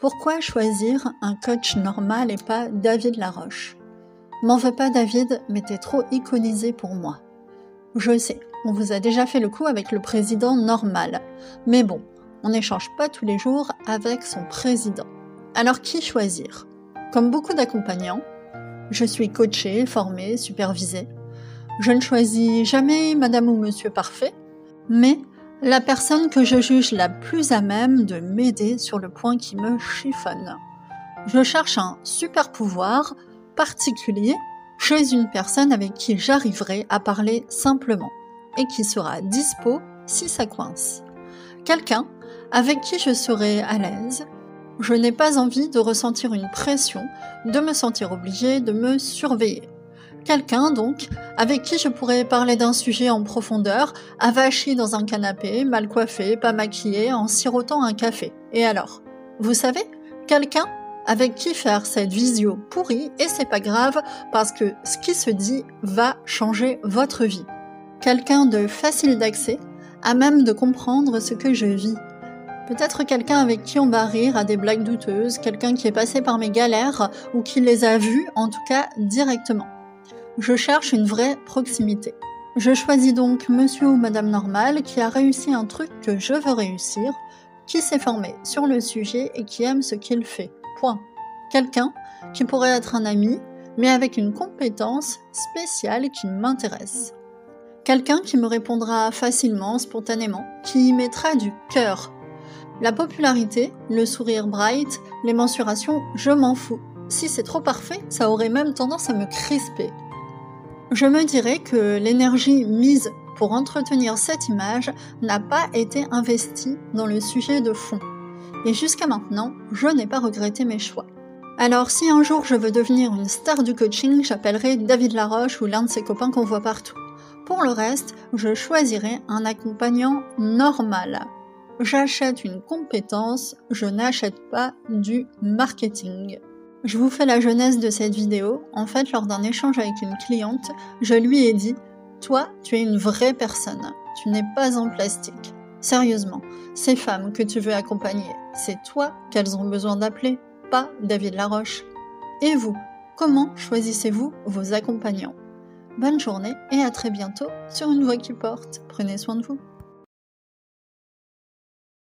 Pourquoi choisir un coach normal et pas David Laroche? M'en veux pas David, mais t'es trop iconisé pour moi. Je sais, on vous a déjà fait le coup avec le président normal. Mais bon, on n'échange pas tous les jours avec son président. Alors qui choisir? Comme beaucoup d'accompagnants, je suis coaché, formé, supervisé. Je ne choisis jamais madame ou monsieur parfait, mais la personne que je juge la plus à même de m'aider sur le point qui me chiffonne. Je cherche un super pouvoir particulier chez une personne avec qui j'arriverai à parler simplement et qui sera dispo si ça coince. Quelqu'un avec qui je serai à l'aise. Je n'ai pas envie de ressentir une pression, de me sentir obligé de me surveiller. Quelqu'un, donc, avec qui je pourrais parler d'un sujet en profondeur, avachi dans un canapé, mal coiffé, pas maquillé, en sirotant un café. Et alors Vous savez Quelqu'un avec qui faire cette visio pourrie et c'est pas grave parce que ce qui se dit va changer votre vie. Quelqu'un de facile d'accès, à même de comprendre ce que je vis. Peut-être quelqu'un avec qui on va rire à des blagues douteuses, quelqu'un qui est passé par mes galères ou qui les a vues, en tout cas directement. Je cherche une vraie proximité. Je choisis donc monsieur ou madame normal qui a réussi un truc que je veux réussir, qui s'est formé sur le sujet et qui aime ce qu'il fait. Point. Quelqu'un qui pourrait être un ami, mais avec une compétence spéciale qui m'intéresse. Quelqu'un qui me répondra facilement, spontanément, qui y mettra du cœur. La popularité, le sourire bright, les mensurations, je m'en fous. Si c'est trop parfait, ça aurait même tendance à me crisper. Je me dirais que l'énergie mise pour entretenir cette image n'a pas été investie dans le sujet de fond. Et jusqu'à maintenant, je n'ai pas regretté mes choix. Alors si un jour je veux devenir une star du coaching, j'appellerai David Laroche ou l'un de ses copains qu'on voit partout. Pour le reste, je choisirai un accompagnant normal. J'achète une compétence, je n'achète pas du marketing. Je vous fais la jeunesse de cette vidéo. En fait, lors d'un échange avec une cliente, je lui ai dit Toi, tu es une vraie personne. Tu n'es pas en plastique. Sérieusement, ces femmes que tu veux accompagner, c'est toi qu'elles ont besoin d'appeler, pas David Laroche. Et vous, comment choisissez-vous vos accompagnants? Bonne journée et à très bientôt sur Une Voix qui porte. Prenez soin de vous.